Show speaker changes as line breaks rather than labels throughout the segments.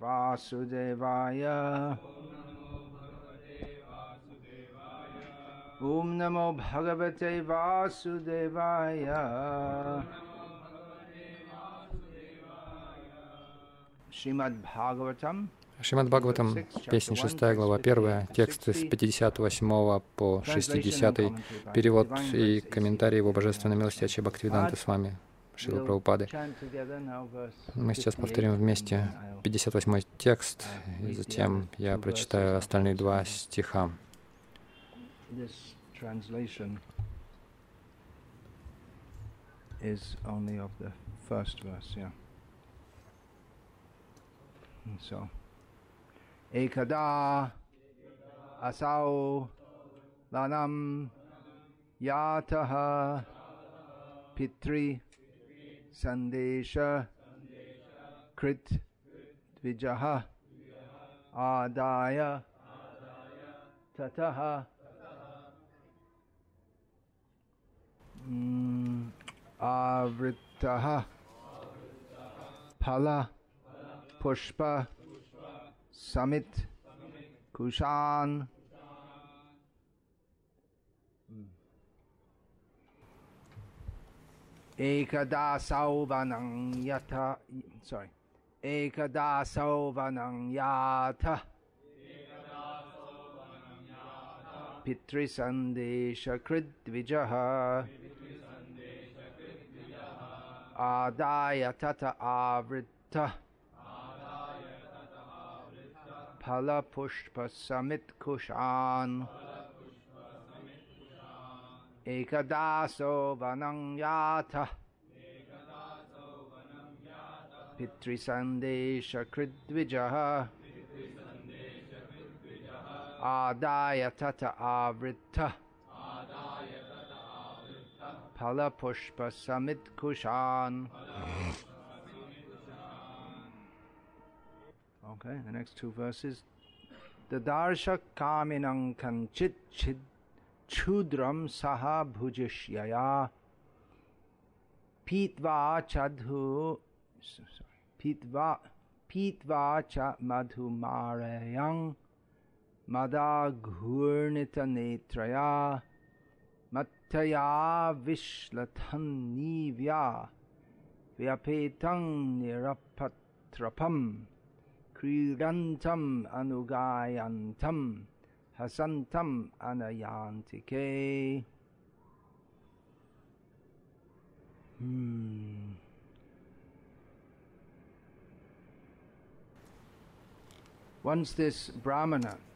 Vasudevaya. Om Namo Bhagavate Vasudevaya. Srimad Bhagavatam,
Шримад Бхагаватам, песня 6 глава 1, тексты с 58 по 60, перевод и комментарий его божественной милости Ачи Бхактивиданта с вами,
We'll
Прабхупады. Мы сейчас
58,
повторим вместе
and I'll
58 текст, и затем я прочитаю остальные два стиха.
Is only of the first verse, yeah. And so, Ekada asau lanam yataha pitri Sandesha Krit. Vijaha Adaya Tataha. Mm. Avritaha Pala Pushpa. Samit Kushan. एकदा सौवनं यथ सोरि एकदा सौवनं याथ। पितृसन्देशकृद्विजः। आदाय तत आवृत्तः फलपुष्पसमित्कुशान्। ekadaso vanam yata ekadaso vanam yata pitri sandesha kridvijaha adaya tata avritta adaya tata avritta pushpa samit kushan okay the next two verses. The darsha kaminam chit chit क्षुद्रम सह भुजश्यया। पीत्वा चधु पीत्वा पीत्वा च मधुमारयं मदाघूर्णितनेत्रया मत्तया विश्लथन्नीव्या व्यपेतं निरपत्रपं क्रीडन्तम् अनुगायन्तम् Hmm.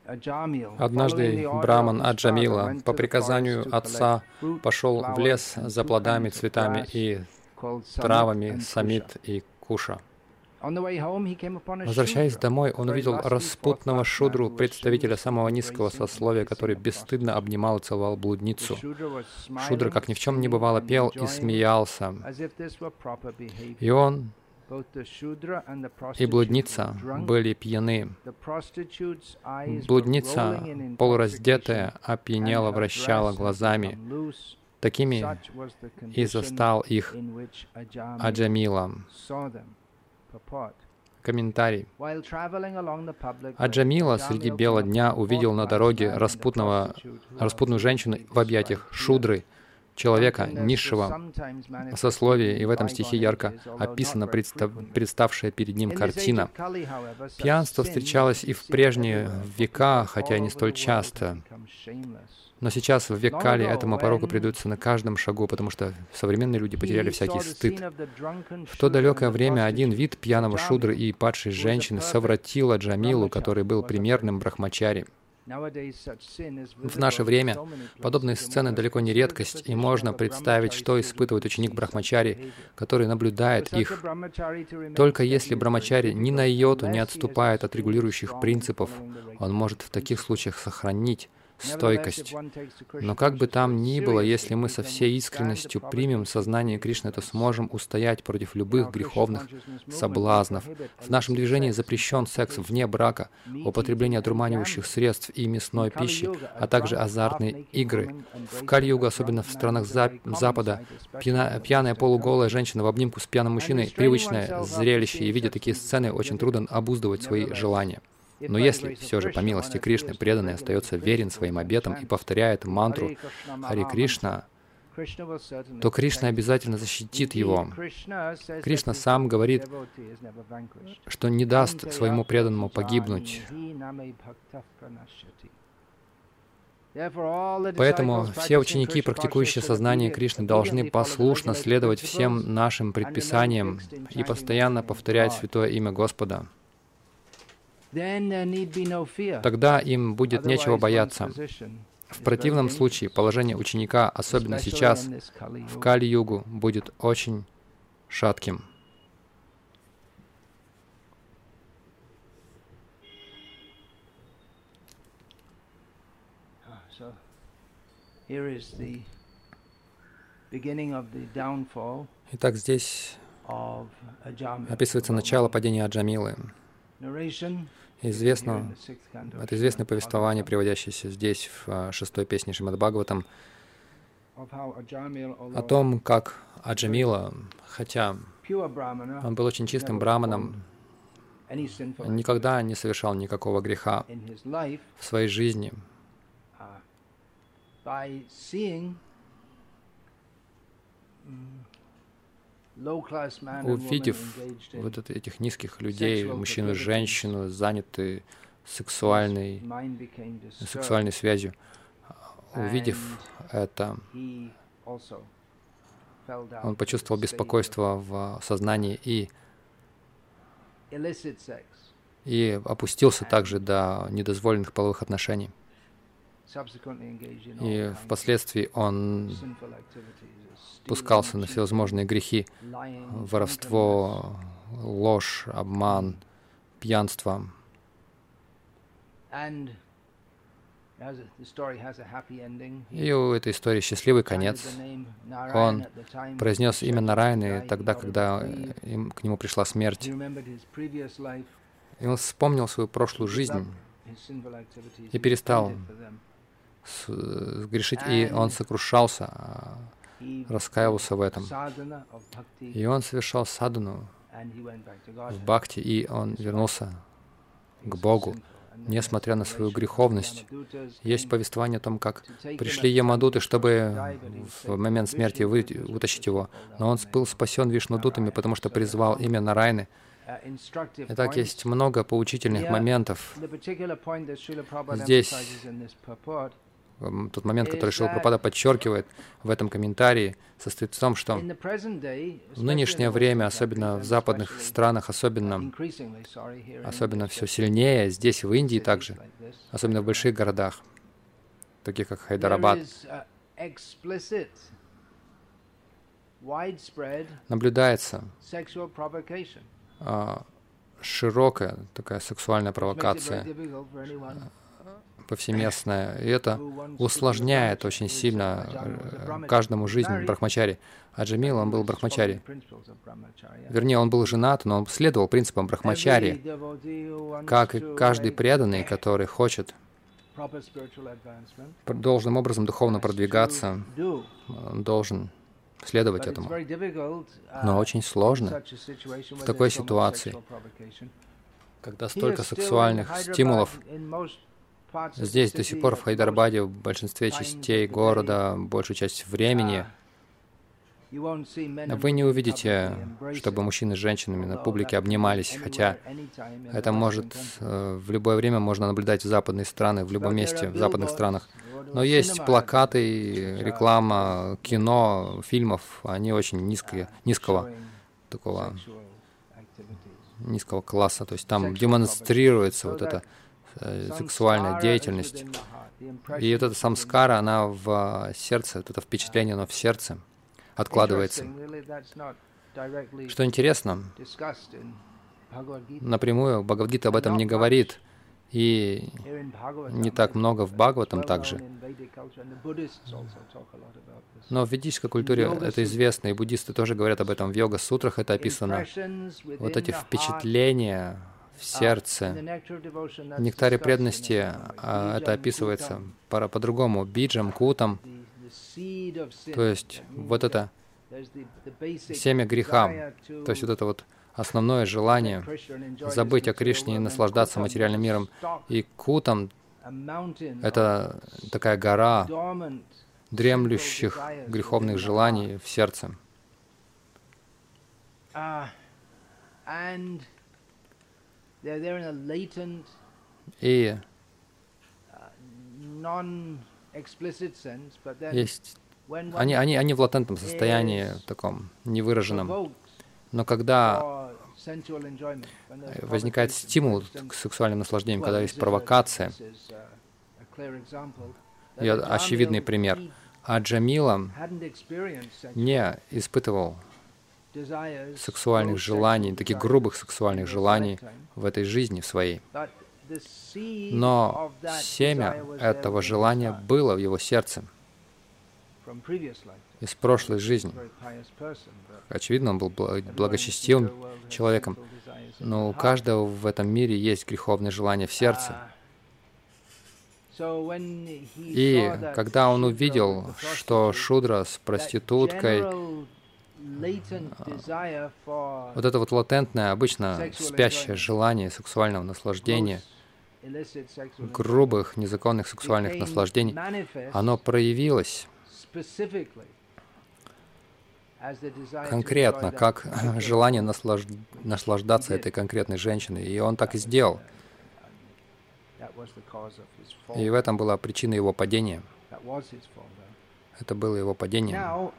Ajamil, following
Однажды Браман Аджамила по приказанию отца пошел в лес за плодами, цветами и травами самит и куша. Возвращаясь домой, он увидел распутного шудру, представителя самого низкого сословия, который бесстыдно обнимал и целовал блудницу. Шудра, как ни в чем не бывало, пел и смеялся. И он и блудница были пьяны. Блудница, полураздетая, опьянела, вращала глазами. Такими и застал их
in
Комментарий.
Way,
Аджамила среди бела дня увидел на дороге распутного, распутную женщину в объятиях шудры, человека низшего сословия, и в этом стихе ярко описана предста- представшая перед ним картина. Пьянство встречалось и в прежние века, хотя и не столь часто. Но сейчас, в век Кали, этому пороку
when
придется на каждом шагу, потому что современные люди потеряли всякий стыд. В то далекое время один вид пьяного шудры и падшей женщины
perfect
совратил Аджамилу,
brahmachari,
который был примерным брахмачари. В наше время подобные сцены далеко не редкость, и можно представить, что испытывает ученик Брахмачари, который наблюдает их. Только если брамачари ни на йоту не отступает от регулирующих принципов, он может в таких случаях сохранить
стойкость. Но как бы там ни было, если мы со всей искренностью примем сознание Кришны, то сможем устоять против любых греховных соблазнов. В нашем движении запрещен секс вне брака, употребление одурманивающих средств и мясной пищи, а также азартные игры. В Кали-югу, особенно в странах Запада, пьяна, пьяная полуголая женщина в обнимку с пьяным мужчиной — привычное зрелище, и видя такие сцены, очень трудно обуздывать свои желания. Но если все же, по милости Кришны, преданный остается верен своим обетам и повторяет мантру Хари Кришна, то Кришна обязательно защитит его. Кришна сам говорит, что не даст своему преданному погибнуть. Поэтому все ученики, практикующие сознание Кришны, должны послушно следовать всем нашим предписаниям и постоянно повторять святое имя Господа. Тогда им будет нечего бояться. В противном случае положение ученика, особенно сейчас, в Кали-югу, будет очень шатким. Итак, здесь описывается начало падения Аджамилы. Известно, это известное повествование, приводящееся здесь, в а, шестой песне Шримад Бхагаватам, о том, как Аджамила, хотя он был очень чистым браманом, никогда не совершал никакого греха в своей жизни. Увидев вот это, этих низких людей, мужчину и женщину, заняты сексуальной, сексуальной связью, увидев это, он почувствовал беспокойство в сознании и, и опустился также до недозволенных половых отношений. И впоследствии он пускался на всевозможные грехи, воровство, ложь, обман, пьянство. И у этой истории счастливый конец. Он произнес имя Нарайны тогда, когда им, к нему пришла смерть. И он вспомнил свою прошлую жизнь и перестал грешить, и он сокрушался, а, раскаивался в этом. И он совершал садану в бхакти, и он вернулся к Богу, несмотря на свою греховность. Есть повествование о том, как пришли Ямадуты, чтобы в момент смерти вы, вытащить его. Но он был спасен Вишнудутами, потому что призвал имя Нарайны. Итак, есть много поучительных моментов. Здесь тот момент, который Шилпрапада подчеркивает в этом комментарии, состоит в том, что в нынешнее время, особенно в западных странах, особенно, особенно все сильнее, здесь, в Индии также, особенно в больших городах, таких как Хайдарабад, наблюдается а, широкая такая сексуальная провокация, повсеместное, и это усложняет очень сильно э, каждому жизнь Брахмачари. А Джамил, он был Брахмачари. Вернее, он был женат, но он следовал принципам Брахмачари, как и каждый преданный, который хочет должным образом духовно продвигаться, он должен следовать этому. Но очень сложно в такой ситуации, когда столько сексуальных стимулов Здесь до сих пор в Хайдарбаде, в большинстве частей города, большую часть времени, вы не увидите, чтобы мужчины с женщинами на публике обнимались, хотя это может э, в любое время можно наблюдать в западные страны, в любом месте, в западных странах. Но есть плакаты, реклама, кино, фильмов, они очень низкие, низкого такого низкого класса, то есть там демонстрируется вот это сексуальная деятельность. И вот эта самскара, она в сердце, вот это впечатление, оно в сердце откладывается. Что интересно, напрямую Бхагавадгита об этом не говорит. И не так много в Бхагаватам также. Но в ведической культуре это известно, и буддисты тоже говорят об этом. В йога-сутрах это описано. Вот эти впечатления в сердце. В нектаре преданности а, это описывается по-другому. Биджам, кутам. То есть вот это семя греха. То есть вот это вот основное желание забыть о Кришне и наслаждаться материальным миром. И кутам — это такая гора дремлющих греховных желаний в сердце. И есть. они, они, они в латентном состоянии, таком невыраженном. Но когда возникает стимул к сексуальным наслаждениям, когда есть провокация, и очевидный пример, а Джамила не испытывал сексуальных желаний, таких грубых сексуальных желаний в этой жизни в своей. Но семя этого желания было в его сердце из прошлой жизни. Очевидно, он был благочестивым человеком, но у каждого в этом мире есть греховное желание в сердце. И когда он увидел, что Шудра с проституткой, вот это вот латентное, обычно спящее желание сексуального наслаждения, грубых, незаконных сексуальных наслаждений, оно проявилось конкретно, как желание наслаж... наслаждаться этой конкретной женщиной. И он так и сделал. И в этом была причина его падения. Это было его падение.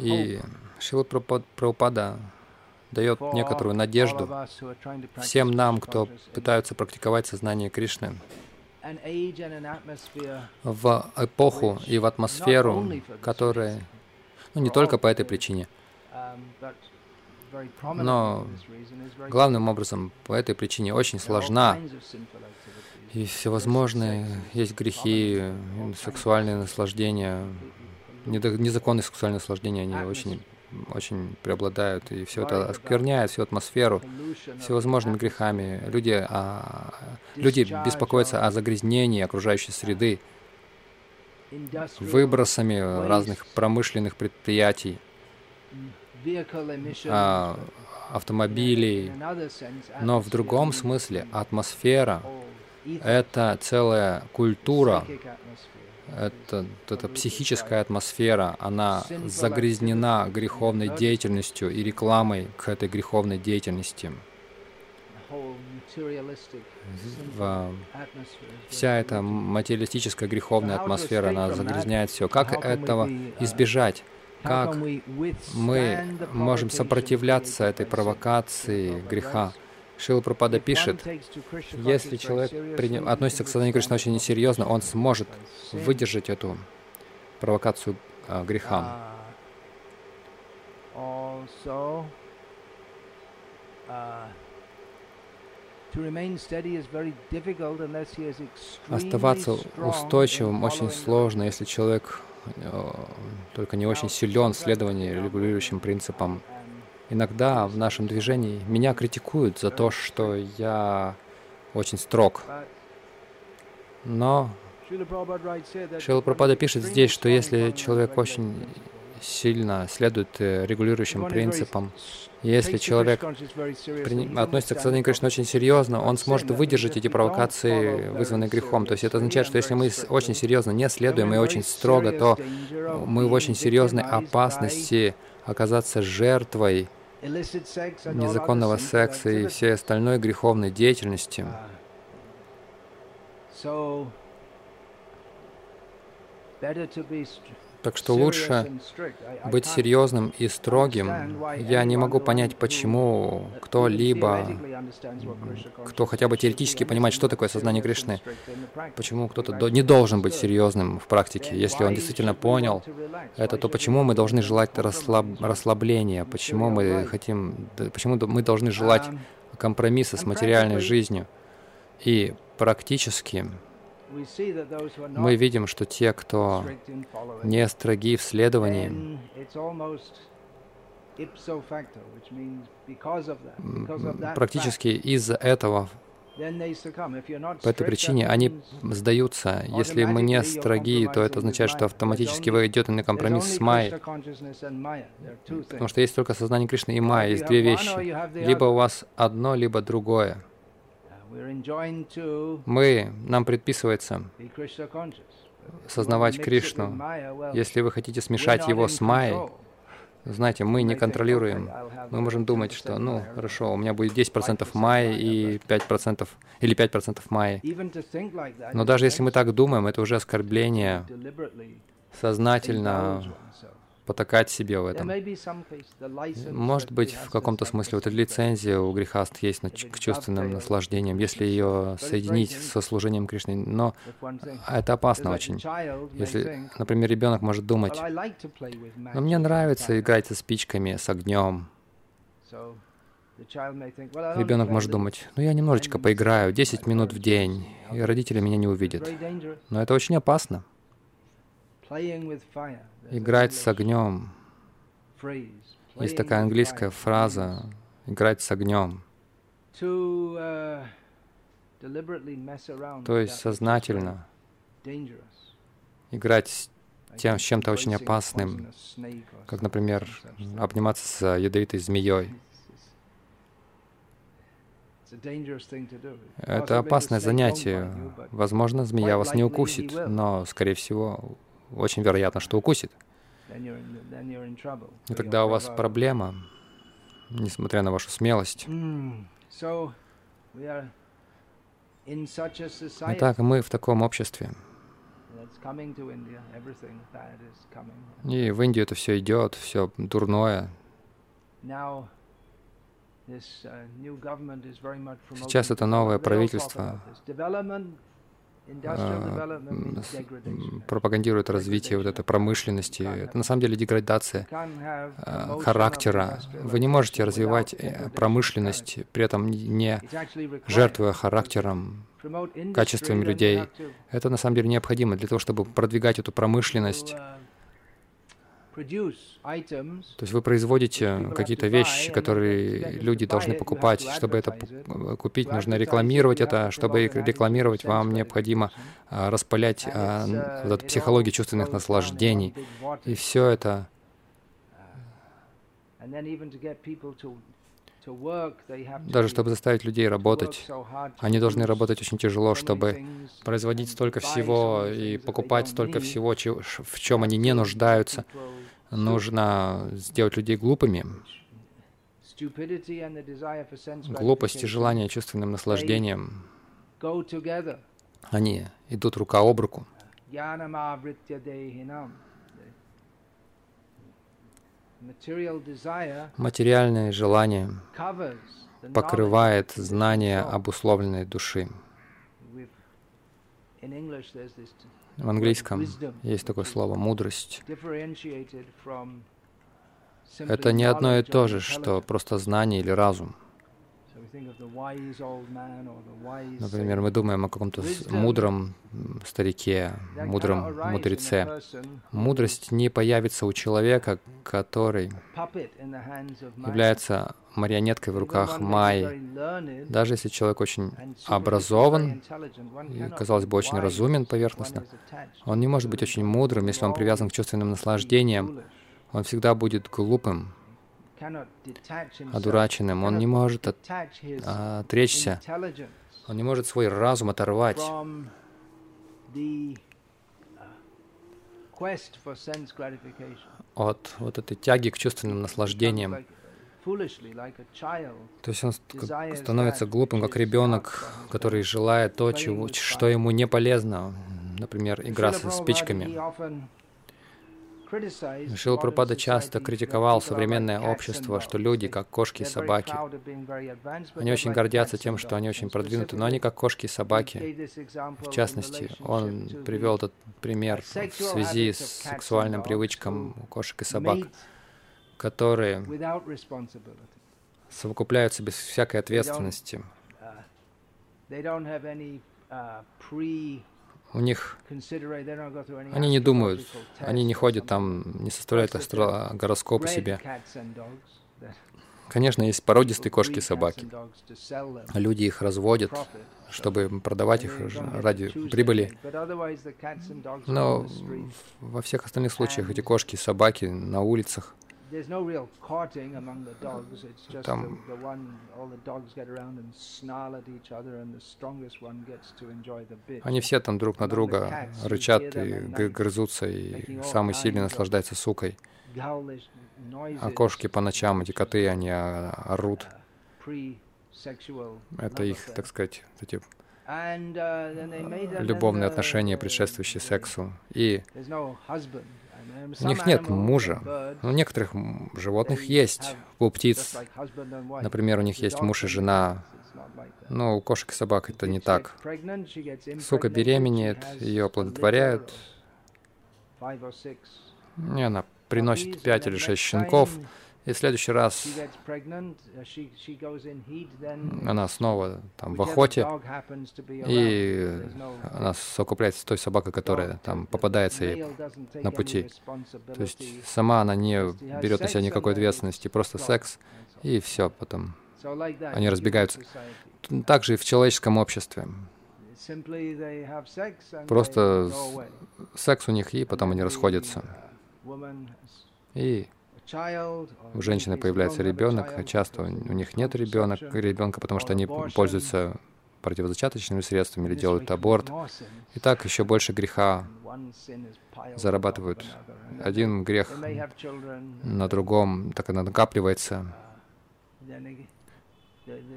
И Шила Прабхупада дает некоторую надежду всем нам, кто пытаются практиковать сознание Кришны. в эпоху и в атмосферу, которая, ну не только по этой причине, но главным образом по этой причине очень сложна. И всевозможные есть грехи, сексуальные наслаждения, незаконные сексуальные наслаждения, они очень очень преобладают, и все это оскверняет всю атмосферу всевозможными грехами. Люди, а, люди беспокоятся о загрязнении окружающей среды, выбросами разных промышленных предприятий, а, автомобилей. Но в другом смысле атмосфера — это целая культура, это, эта психическая атмосфера, она загрязнена греховной деятельностью и рекламой к этой греховной деятельности. Вся эта материалистическая греховная атмосфера, она загрязняет все. Как этого избежать? Как мы можем сопротивляться этой провокации греха? Шила Пропада пишет, если человек приним, относится к сознанию Кришны очень несерьезно, он сможет выдержать эту провокацию а, греха. Оставаться устойчивым очень сложно, если человек э, только не очень силен в следовании регулирующим принципам Иногда в нашем движении меня критикуют за то, что я очень строг. Но Шрила Прабхупада пишет здесь, что если человек очень сильно следует э, регулирующим принципам, если человек относится к сознанию Кришны очень серьезно, он сможет выдержать эти провокации, вызванные грехом. То есть это означает, что если мы очень серьезно не следуем и очень строго, то мы в очень серьезной опасности оказаться жертвой незаконного секса и всей остальной греховной деятельности. Так что лучше быть серьезным и строгим. Я не могу понять, почему кто-либо, кто хотя бы теоретически понимает, что такое сознание Кришны, почему кто-то не должен быть серьезным в практике. Если он действительно понял это, то почему мы должны желать расслаб расслабления? Почему мы хотим, почему мы должны желать компромисса с материальной жизнью. И практически мы видим, что те, кто не строги в следовании, практически из-за этого по этой причине они сдаются. Если мы не строги, то это означает, что автоматически вы идете на компромисс с Майей. Потому что есть только сознание Кришны и Майя. Есть две вещи. Либо у вас одно, либо другое. Мы, нам предписывается сознавать Кришну. Если вы хотите смешать его с Майей, знаете, мы не контролируем. Мы можем думать, что, ну, хорошо, у меня будет 10% мая и 5% или 5% мая. Но даже если мы так думаем, это уже оскорбление сознательно потакать себе в этом. Может быть, в каком-то смысле вот эта лицензия у грехаст есть к чувственным наслаждениям, если ее соединить со служением Кришны. Но это опасно очень. Если, например, ребенок может думать, но мне нравится играть со спичками, с огнем. Ребенок может думать, ну я немножечко поиграю, 10 минут в день, и родители меня не увидят. Но это очень опасно играть с огнем. Есть такая английская фраза «играть с огнем». То есть сознательно играть с тем, с чем-то очень опасным, как, например, обниматься с ядовитой змеей. Это опасное занятие. Возможно, змея вас не укусит, но, скорее всего, очень вероятно, что укусит. И тогда у вас проблема, несмотря на вашу смелость. Итак, мы в таком обществе. И в Индию это все идет, все дурное. Сейчас это новое правительство пропагандирует развитие вот этой промышленности. Это на самом деле деградация а, характера. Вы не можете развивать э, промышленность, при этом не жертвуя характером, качествами людей. Это на самом деле необходимо для того, чтобы продвигать эту промышленность то есть вы производите какие-то вещи, которые люди должны покупать. Чтобы это купить, нужно рекламировать это. Чтобы рекламировать, вам необходимо а, распылять а, вот эту психологию чувственных наслаждений. И все это даже чтобы заставить людей работать, они должны работать очень тяжело, чтобы производить столько всего и покупать столько всего, в чем они не нуждаются нужно сделать людей глупыми. Глупость и желание чувственным наслаждением, они идут рука об руку. Материальное желание покрывает знание обусловленной души. В английском есть такое слово «мудрость». Это не одно и то же, что просто знание или разум. Например, мы думаем о каком-то мудром старике, мудром мудреце. Mудрость не появится у человека, который является марионеткой в руках Майи. Даже если человек очень образован и, казалось бы, очень разумен поверхностно, он не может быть очень мудрым, если он привязан к чувственным наслаждениям. Он всегда будет глупым, одураченным. Он не может от, а, отречься. Он не может свой разум оторвать от вот этой тяги к чувственным наслаждениям. То есть он становится глупым, как ребенок, который желает то, чего, что ему не полезно. Например, игра со спичками. Шила Пропада часто критиковал современное общество, что люди, как кошки и собаки. Они очень гордятся тем, что они очень продвинуты, но они как кошки и собаки. В частности, он привел этот пример в связи с сексуальным привычкам кошек и собак, которые совокупляются без всякой ответственности. У них они не думают, они не ходят там, не составляют астро... гороскопы себе. Конечно, есть породистые кошки и собаки. Люди их разводят, чтобы продавать их ради прибыли. Но во всех остальных случаях эти кошки и собаки на улицах, там они все там друг на друга рычат и грызутся, и самый сильный наслаждается сукой. А кошки по ночам, эти коты, они орут. Это их, так сказать, эти любовные отношения, предшествующие сексу. И у них нет мужа. У некоторых животных есть. У птиц, например, у них есть муж и жена. Но у кошек и собак это не так. Сука беременеет, ее оплодотворяют, и она приносит пять или шесть щенков, и в следующий раз она снова там в охоте, и она совокупляется с той собакой, которая там попадается ей на пути. То есть сама она не берет на себя никакой ответственности, просто секс, и все, потом они разбегаются. Также и в человеческом обществе. Просто секс у них, и потом они расходятся. И у женщины появляется ребенок, часто у них нет ребенок, ребенка, потому что они пользуются противозачаточными средствами или делают аборт. И так еще больше греха зарабатывают. Один грех на другом, так и накапливается.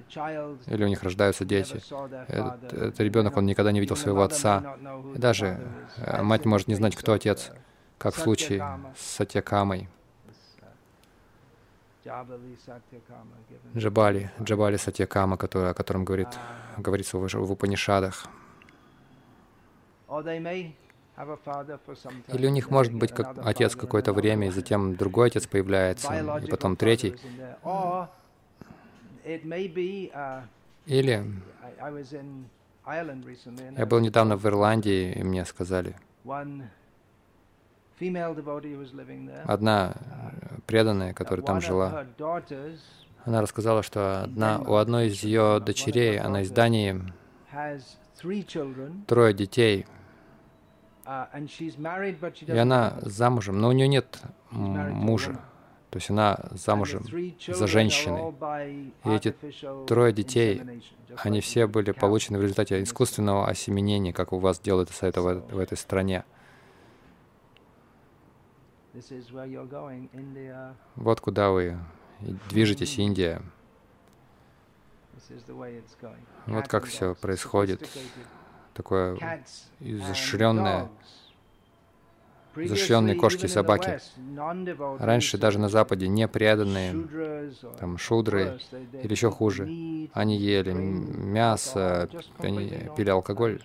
Или у них рождаются дети. Этот, этот ребенок, он никогда не видел своего отца. И даже э, мать может не знать, кто отец, как в случае с Сатьякамой. Джабали, Джабали Сатьякама, который, о котором говорит, говорится в, в Упанишадах. Или у них может быть как отец какое-то время, и затем другой отец появляется, и потом третий. Или я был недавно в Ирландии, и мне сказали, Одна преданная, которая там жила, она рассказала, что одна, у одной из ее дочерей, она из Дании, трое детей, и она замужем, но у нее нет мужа. То есть она замужем за женщиной. И эти трое детей, они все были получены в результате искусственного осеменения, как у вас делают это в этой стране. Вот куда вы движетесь, Индия. Вот как все происходит. Такое изощренное защищенные кошки и собаки. Раньше даже на Западе не преданные, там, шудры или еще хуже, они ели мясо, они пили алкоголь.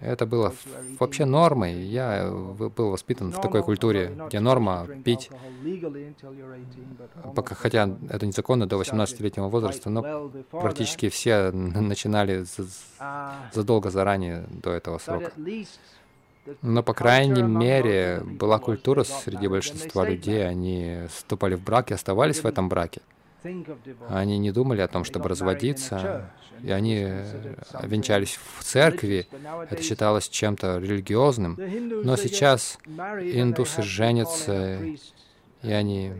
Это было вообще нормой. Я был воспитан в такой культуре, где норма пить, пока, хотя это незаконно до 18-летнего возраста, но практически все начинали задолго заранее до этого срока. Но, по крайней мере, была культура среди большинства людей, они вступали в брак и оставались в этом браке. Они не думали о том, чтобы разводиться, и они венчались в церкви. Это считалось чем-то религиозным. Но сейчас индусы женятся, и они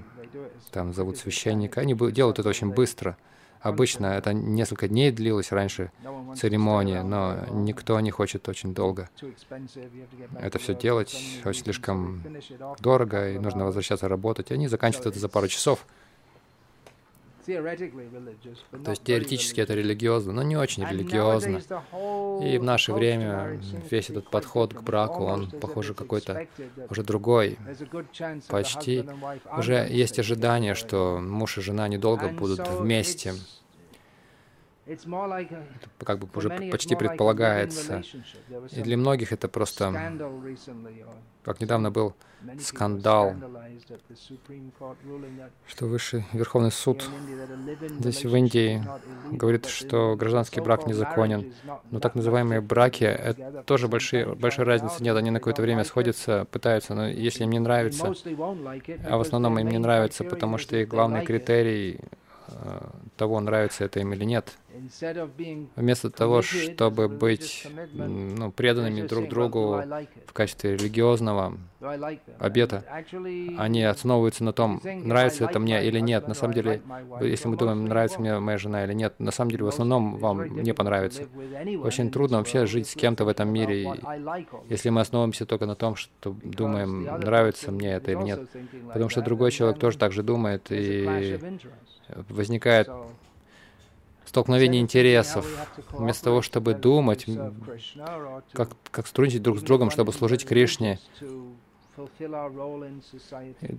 там зовут священника. Они делают это очень быстро. Обычно это несколько дней длилась раньше церемония, но никто не хочет очень долго это все делать. Очень слишком дорого, и нужно возвращаться работать. Они заканчивают это за пару часов. То есть теоретически это религиозно, но не очень религиозно. И в наше время весь этот подход к браку, он, похоже, какой-то уже другой. Почти уже есть ожидание, что муж и жена недолго будут вместе. Это как бы уже почти предполагается. И для многих это просто, как недавно был скандал, что Высший Верховный суд Здесь в Индии говорит, что гражданский брак незаконен, но так называемые браки, это тоже большие, большой разницы нет. Они на какое-то время сходятся, пытаются, но если им не нравится, а в основном им не нравится, потому что их главный критерий э, того, нравится это им или нет, Вместо того, чтобы быть ну, преданными друг другу в качестве религиозного обета, они основываются на том, нравится это мне или нет. На самом деле, если мы думаем, нравится мне моя жена или нет, на самом деле в основном вам не понравится. Очень трудно вообще жить с кем-то в этом мире, если мы основываемся только на том, что думаем, нравится мне это или нет. Потому что другой человек тоже так же думает, и возникает столкновение интересов. Вместо того, чтобы думать, как, как сотрудничать друг с другом, чтобы служить Кришне,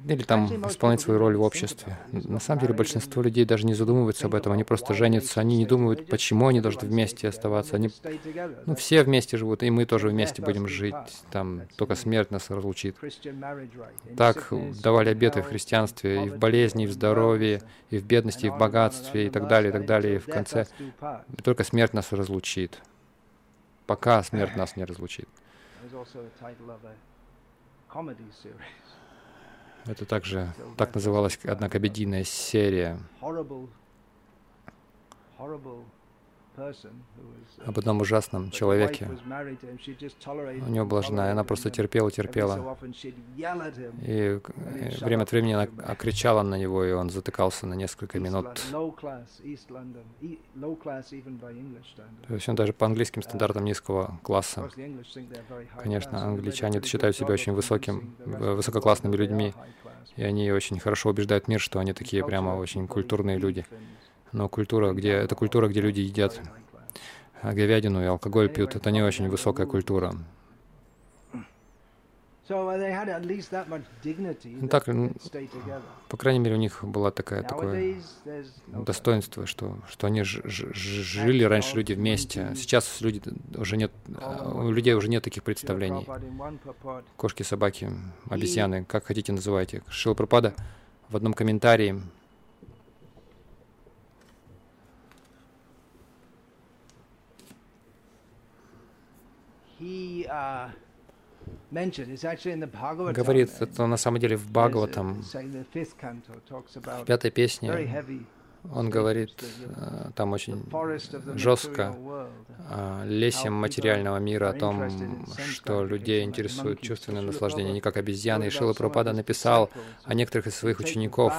или там исполнять свою роль в обществе. На самом деле большинство людей даже не задумываются об этом, они просто женятся, они не думают, почему они должны вместе оставаться. Они, ну, все вместе живут, и мы тоже вместе будем жить, там только смерть нас разлучит. Так давали обеты в христианстве, и в болезни, и в здоровье, и в бедности, и в богатстве, и так далее, и так далее, и в конце только смерть нас разлучит, пока смерть нас не разлучит. Это также так называлась одна комедийная серия об одном ужасном человеке. У него была жена, и она просто терпела, терпела. И время от времени она кричала на него, и он затыкался на несколько минут. То есть он даже по английским стандартам низкого класса. Конечно, англичане считают себя очень высоким, высококлассными людьми, и они очень хорошо убеждают мир, что они такие прямо очень культурные люди но культура, где это культура, где люди едят говядину и алкоголь пьют, это не очень высокая культура. Ну, так, по крайней мере, у них было такое, такое достоинство, что, что они ж, ж, жили раньше люди вместе. Сейчас люди уже нет, у людей уже нет таких представлений. Кошки, собаки, обезьяны, как хотите называйте. Шила Пропада в одном комментарии говорит, это на самом деле в Бхагаватам, в пятой песне, он говорит э, там очень жестко о лесе материального мира, о том, что людей интересует чувственное наслаждение, они как обезьяны. И Шила Прабхупада написал о некоторых из своих учеников.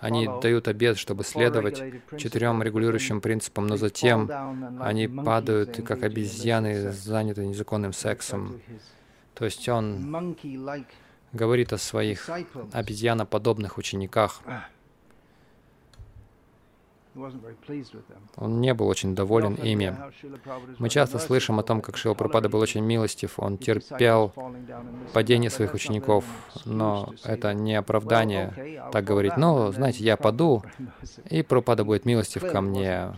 Они дают обед, чтобы следовать четырем регулирующим принципам, но затем они падают, как обезьяны, заняты незаконным сексом. То есть он говорит о своих обезьяноподобных учениках. Он не был очень доволен ими. Мы часто слышим о том, как Шила Пропада был очень милостив, он терпел падение своих учеников, но это не оправдание так говорить, ну, знаете, я паду, и Пропада будет милостив ко мне.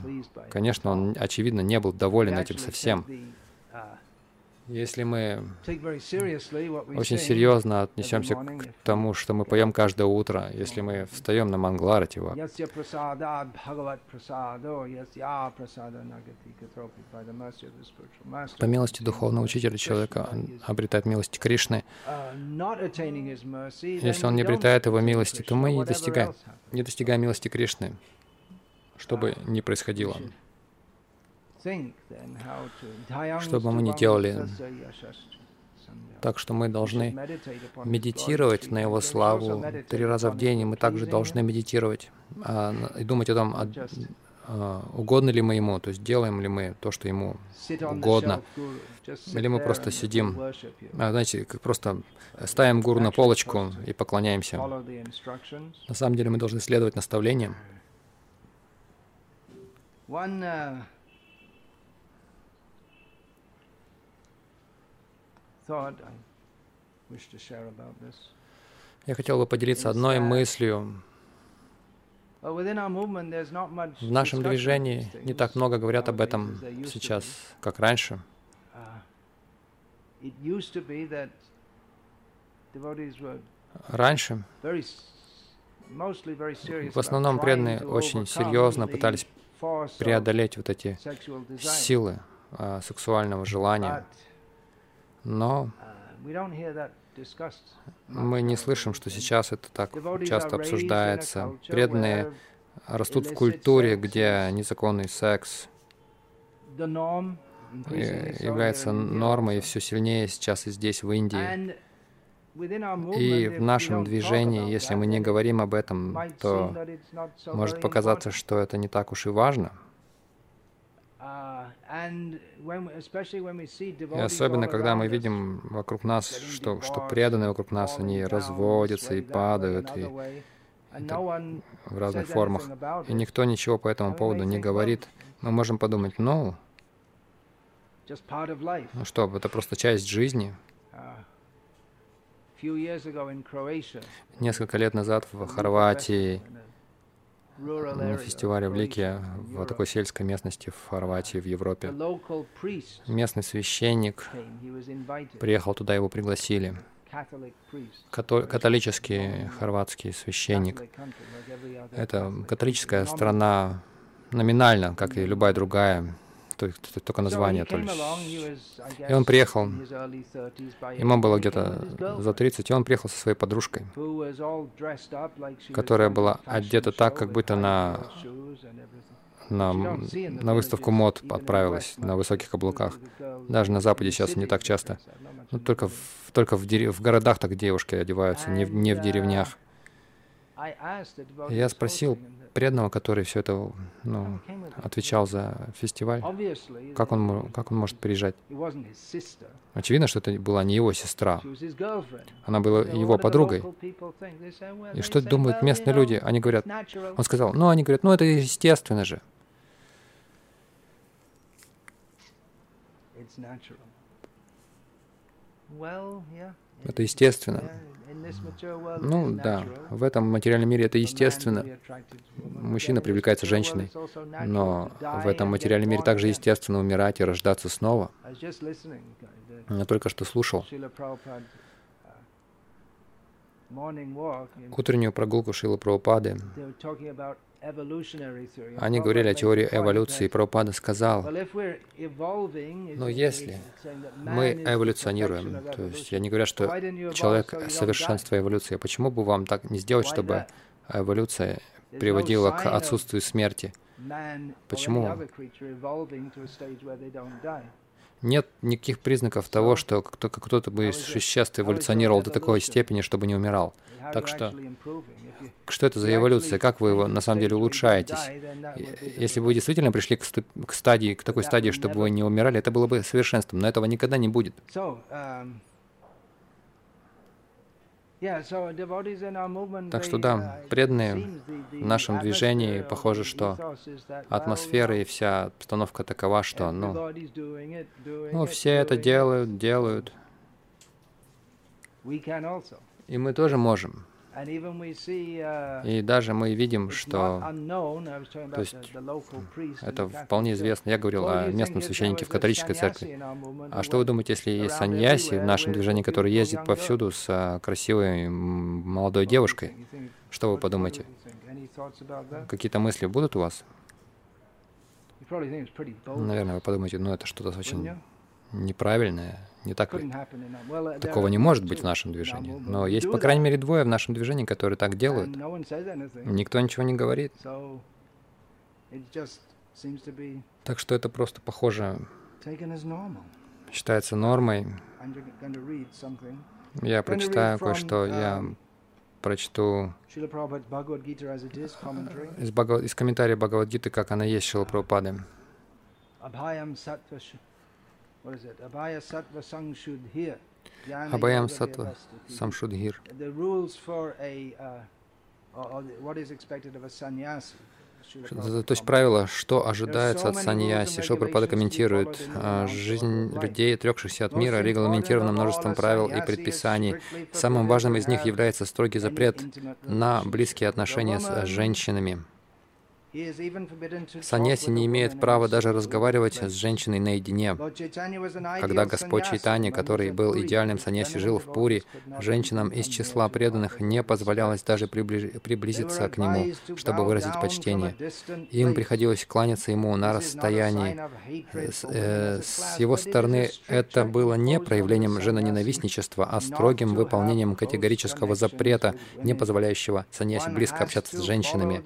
Конечно, он, очевидно, не был доволен этим совсем. Если мы очень серьезно отнесемся к тому, что мы поем каждое утро, если мы встаем на Мангларатива, по милости духовного учителя человека обретает милости Кришны. Если он не обретает его милости, то мы не достигаем, не достигаем милости Кришны, что бы ни происходило что бы мы ни делали. Так что мы должны медитировать на Его славу три раза в день, и мы также должны медитировать а, и думать о том, а, а, угодно ли мы Ему, то есть делаем ли мы то, что Ему угодно, или мы просто сидим, а, знаете, как просто ставим гуру на полочку и поклоняемся. На самом деле мы должны следовать наставлениям. Я хотел бы поделиться одной мыслью. В нашем движении не так много говорят об этом сейчас, как раньше. Раньше В основном преданные очень серьезно пытались преодолеть вот эти силы а, сексуального желания. Но мы не слышим, что сейчас это так часто обсуждается. Преданные растут в культуре, где незаконный секс является нормой и все сильнее сейчас и здесь, в Индии. И в нашем движении, если мы не говорим об этом, то может показаться, что это не так уж и важно. И особенно, когда мы видим вокруг нас, что, что преданные вокруг нас, они разводятся и падают, и в разных формах, и никто ничего по этому поводу не говорит, мы можем подумать, ну, ну что, это просто часть жизни. Несколько лет назад в Хорватии на фестивале в Лике, в такой сельской местности в Хорватии, в Европе. Местный священник приехал туда, его пригласили. Католический хорватский священник. Это католическая страна номинально, как и любая другая только название то лишь. И он приехал, ему было где-то за 30, и он приехал со своей подружкой, которая была одета так, как будто на, на, на выставку мод отправилась, на высоких каблуках. Даже на Западе сейчас не так часто. Ну, только в, только в, дерев, в городах так девушки одеваются, не, не в деревнях. Я спросил преданного, который все это ну, отвечал за фестиваль, как он, как он может приезжать? Очевидно, что это была не его сестра. Она была его подругой. И что думают местные люди? Они говорят, он сказал, ну, они говорят, ну, это естественно же. Это естественно. Ну да, в этом материальном мире это естественно. Мужчина привлекается женщиной, но в этом материальном мире также естественно умирать и рождаться снова. Я только что слушал утреннюю прогулку Шила Прабхупады. Они говорили о теории эволюции, и Прабхупада сказал, но если мы эволюционируем, то есть я не говорю, что человек — совершенство эволюции, почему бы вам так не сделать, чтобы эволюция приводила к отсутствию смерти? Почему? Нет никаких признаков того, что кто-то бы существ эволюционировал до такой степени, чтобы не умирал. Так что, что это за эволюция? Как вы его на самом деле улучшаетесь? Если бы вы действительно пришли к, к стадии, к такой стадии, чтобы вы не умирали, это было бы совершенством, но этого никогда не будет. Так что да, uh, преданные в нашем движении, похоже, что атмосфера и вся обстановка такова, что ну, ну все это делают, делают. И мы тоже можем. Uh, И даже мы видим, что то есть, это вполне известно. Я говорил о местном священнике в католической церкви. А что вы думаете, если есть саньяси в нашем движении, который ездит повсюду с а, красивой молодой девушкой? Что вы подумаете? Какие-то мысли будут у вас? Наверное, вы подумаете, ну это что-то очень неправильное, не так ли? Такого не может быть в нашем движении. Но есть, по крайней мере, двое в нашем движении, которые так делают. Никто ничего не говорит. Так что это просто похоже, считается нормой. Я прочитаю кое-что, я прочту из, Бхагав... из комментария Бхагавадгиты, как она есть Шила Прабхупады. Of a sannyasi. То есть правило, что ожидается от саньяси. Шилпрапада комментирует, а, жизнь людей, отрекшихся от мира, регламентирована множеством правил и предписаний. Самым важным из них является строгий запрет на близкие отношения с женщинами. Саньяси не имеет права даже разговаривать с женщиной наедине. Когда Господь Чайтани, который был идеальным саньяси, жил в Пури, женщинам из числа преданных не позволялось даже приблизиться к нему, чтобы выразить почтение. Им приходилось кланяться ему на расстоянии. С, э, с его стороны это было не проявлением женоненавистничества, а строгим выполнением категорического запрета, не позволяющего саньяси близко общаться с женщинами.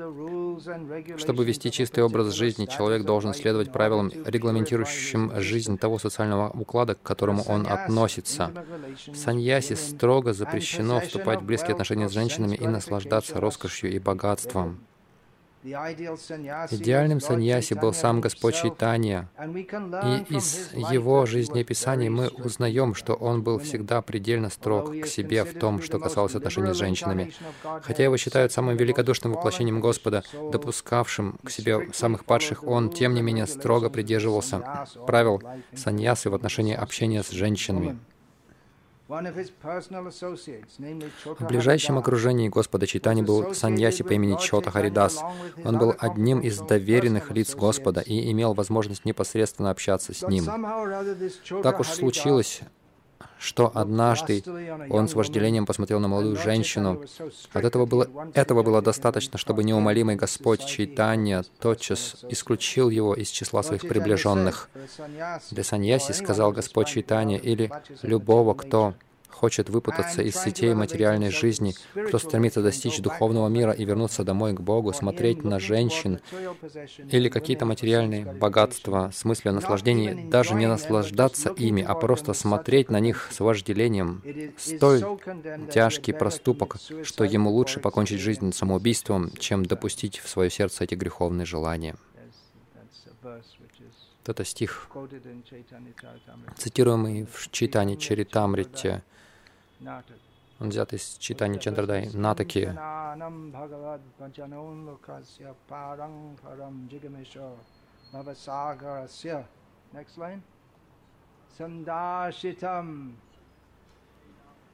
Чтобы вести чистый образ жизни, человек должен следовать правилам, регламентирующим жизнь того социального уклада, к которому он относится. Саньясе строго запрещено вступать в близкие отношения с женщинами и наслаждаться роскошью и богатством. Идеальным саньяси был сам Господь Чайтанья, и из его жизнеописаний мы узнаем, что он был всегда предельно строг к себе в том, что касалось отношений с женщинами. Хотя его считают самым великодушным воплощением Господа, допускавшим к себе самых падших, он, тем не менее, строго придерживался правил саньясы в отношении общения с женщинами. В ближайшем окружении Господа Чайтани был саньяси по имени Чота Харидас. Он был одним из доверенных лиц Господа и имел возможность непосредственно общаться с ним. Так уж случилось, что однажды он с вожделением посмотрел на молодую женщину. От этого было, этого было достаточно, чтобы неумолимый Господь Чайтанья тотчас исключил его из числа своих приближенных. Для саньяси, сказал Господь Чайтанья, или любого, кто хочет выпутаться из сетей материальной жизни, кто стремится достичь духовного мира и вернуться домой к Богу, смотреть на женщин или какие-то материальные богатства с мыслью о наслаждении, даже не наслаждаться ими, а просто смотреть на них с вожделением, столь тяжкий проступок, что ему лучше покончить жизнь самоубийством, чем допустить в свое сердце эти греховные желания. Это стих, цитируемый в Читане Чаритамрите, он взят из читания Чандардай Натаки. Next line. Sandashitam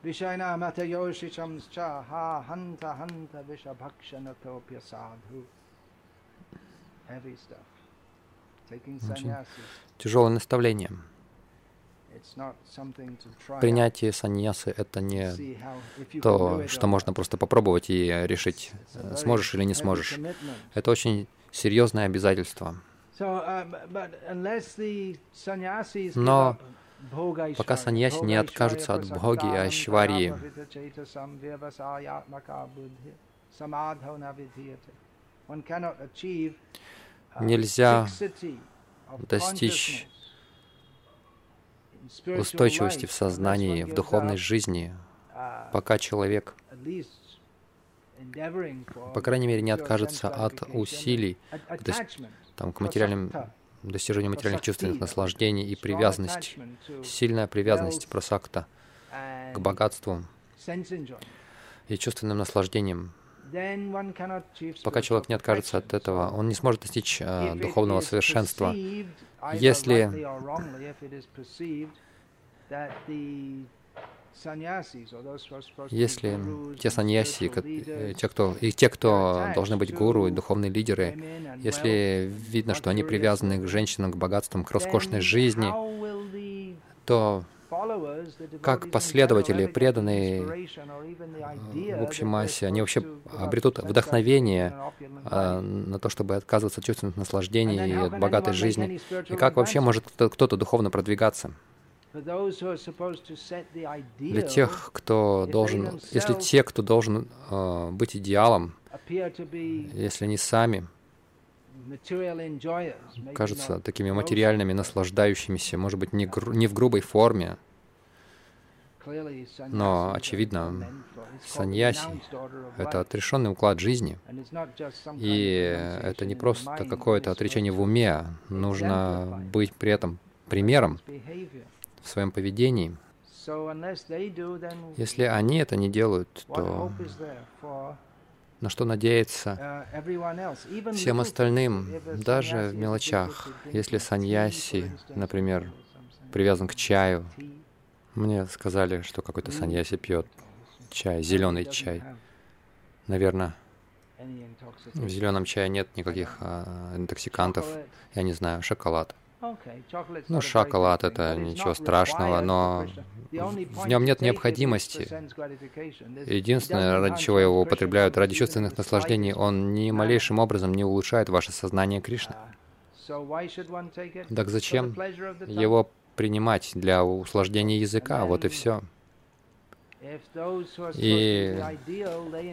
Vishayna Matayoshisham Cha Ha Hanta Hanta Vishabhakshanatopya Sadhu. Heavy stuff. Taking. Тяжелое наставление. Принятие саньясы — это не то, что можно просто попробовать и решить, сможешь или не сможешь. Это очень серьезное обязательство. Но пока саньяси не откажутся от бхоги и ашварии, нельзя достичь устойчивости в сознании, в духовной жизни, пока человек, по крайней мере, не откажется от усилий там, к материальным достижению материальных чувственных наслаждений и привязанность, сильная привязанность просакта к богатству и чувственным наслаждениям. Пока человек не откажется от этого, он не сможет достичь э, духовного совершенства. Если если те саньяси, э, те, кто, и те, кто должны быть гуру и духовные лидеры, если видно, что они привязаны к женщинам, к богатствам, к роскошной жизни, то как последователи, преданные в общей массе, они вообще обретут вдохновение а, на то, чтобы отказываться от чувственных наслаждений и от богатой жизни. И как вообще может кто-то духовно продвигаться? Для тех, кто должен, если те, кто должен э, быть идеалом, если они сами кажутся такими материальными, наслаждающимися, может быть, не, гру не в грубой форме, но, очевидно, саньяси — это отрешенный уклад жизни. И это не просто какое-то отречение в уме. Нужно быть при этом примером в своем поведении. Если они это не делают, то на что надеяться всем остальным, даже в мелочах. Если саньяси, например, привязан к чаю, мне сказали, что какой-то саньяси пьет чай, зеленый чай. Наверное, В зеленом чае нет никаких а, интоксикантов. Я не знаю, шоколад. Ну, шоколад — это ничего страшного, но в нем нет необходимости. Единственное, ради чего его употребляют, ради чувственных наслаждений, он ни малейшим образом не улучшает ваше сознание Кришны. Так зачем его принимать для услаждения языка? Вот и все. И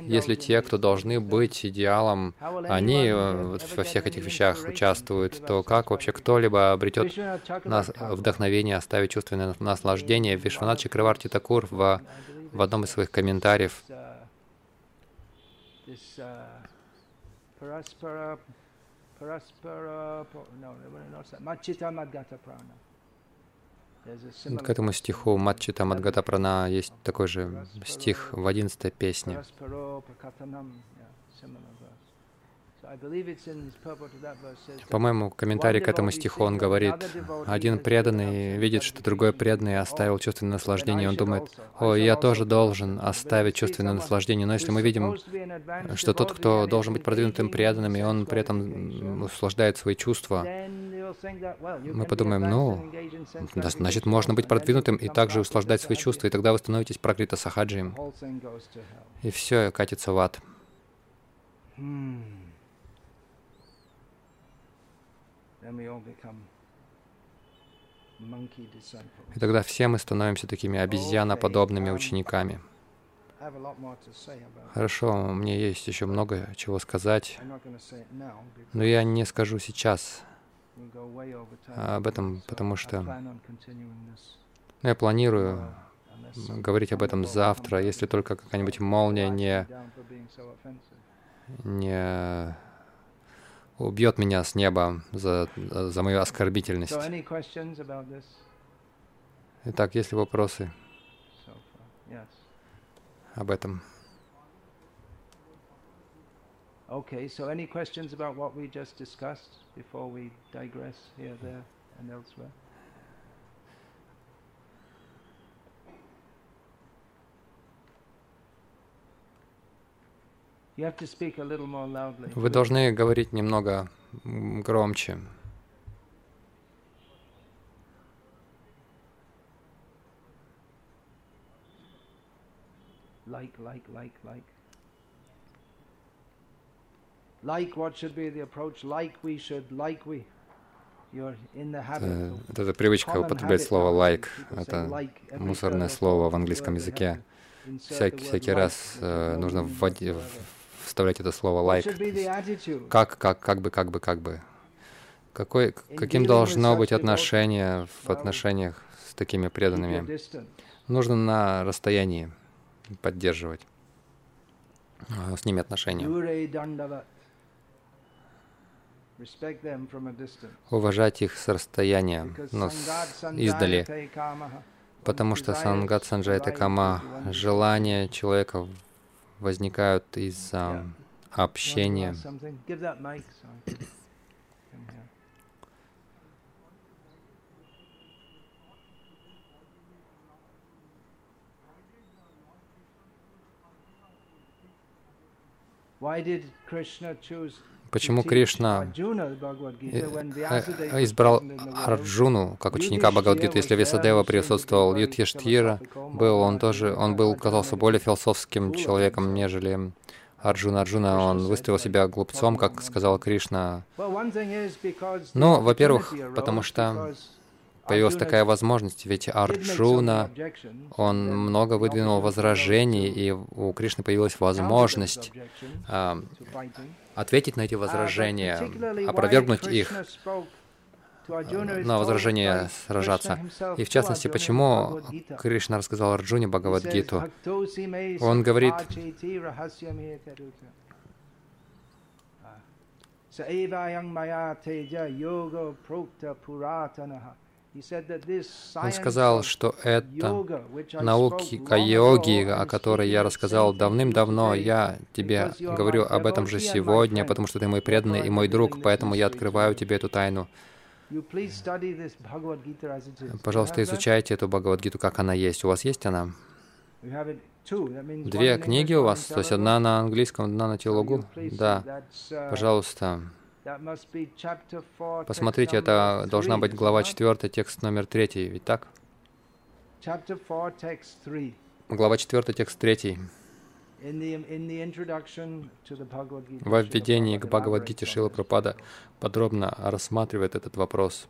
если те, кто должны быть идеалом, они э, во всех этих вещах участвуют, то как вообще кто-либо обретет нас вдохновение оставить чувственное наслаждение? Вишванат Чакраварти Такур в, в одном из своих комментариев к этому стиху Матчита Мадгата есть такой же стих в одиннадцатой песне. По-моему, комментарий к этому стиху он говорит, один преданный видит, что другой преданный оставил чувственное наслаждение, он думает, о, я тоже должен оставить чувственное наслаждение. Но если мы видим, что тот, кто должен быть продвинутым преданным, и он при этом услаждает свои чувства, мы подумаем, ну, значит, можно быть продвинутым и также услаждать свои чувства, и тогда вы становитесь прокрита сахаджием. И все катится в ад. И тогда все мы становимся такими обезьяноподобными учениками. Хорошо, мне есть еще много чего сказать, но я не скажу сейчас об этом, потому что я планирую говорить об этом завтра, если только какая-нибудь молния не, не убьет меня с неба за, за мою оскорбительность. Итак, есть ли вопросы об этом? Okay, so any questions about what we just discussed before we digress here, there, and elsewhere? Вы должны говорить немного громче. Like, like, like, like. Like what should be the approach? Like we should, like we. Это, это привычка употреблять слово «like». Это мусорное слово в английском языке. Всякий, всякий раз э, нужно вводить, вставлять это слово лайк. Как, как, как бы, как бы, как бы. Какой, каким должно быть отношение в отношениях с такими преданными? Нужно на расстоянии поддерживать а, с ними отношения. Уважать их с расстояния, но с, издали. Потому что Сангат Санджайта Кама, желания человека возникают из-за общения. Why did Krishna choose Почему Кришна э, избрал Арджуну как ученика Бхагавадгиты, если Весадева присутствовал, Юдхиштхира был, он тоже, он был, казался более философским человеком, нежели Арджуна. Арджуна, он выставил себя глупцом, как сказал Кришна. Ну, во-первых, потому что появилась такая возможность, ведь Арджуна, он много выдвинул возражений, и у Кришны появилась возможность а, ответить на эти возражения, опровергнуть их, на возражение сражаться. И в частности, почему Кришна рассказал Арджуне Бхагавадгиту? Он говорит, он сказал, что это наука йоги, о которой я рассказал давным-давно. Я тебе говорю об этом же сегодня, потому что ты мой преданный и мой друг, поэтому я открываю тебе эту тайну. Пожалуйста, изучайте эту Бхагавадгиту, как она есть. У вас есть она? Две книги у вас, то есть одна на английском, одна на теологу? Да, пожалуйста. Посмотрите, это должна быть глава 4, текст номер 3, ведь так? Глава 4, текст 3. Во введении к Бхагавадгите Шила Пропада подробно рассматривает этот вопрос.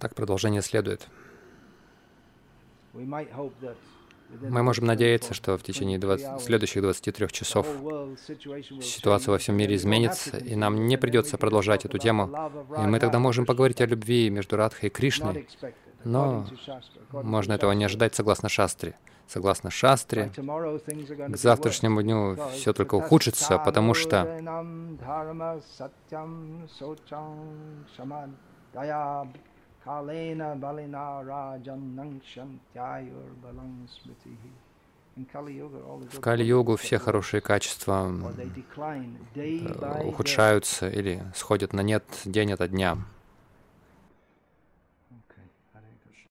Так продолжение следует. Мы можем надеяться, что в течение 20, следующих 23 часов ситуация во всем мире изменится, и нам не придется продолжать эту тему, и мы тогда можем поговорить о любви между Радхой и Кришной, но можно этого не ожидать согласно Шастре. Согласно Шастре, к завтрашнему дню все только ухудшится, потому что в Кали-йогу все хорошие качества э, ухудшаются или сходят на нет день ото дня.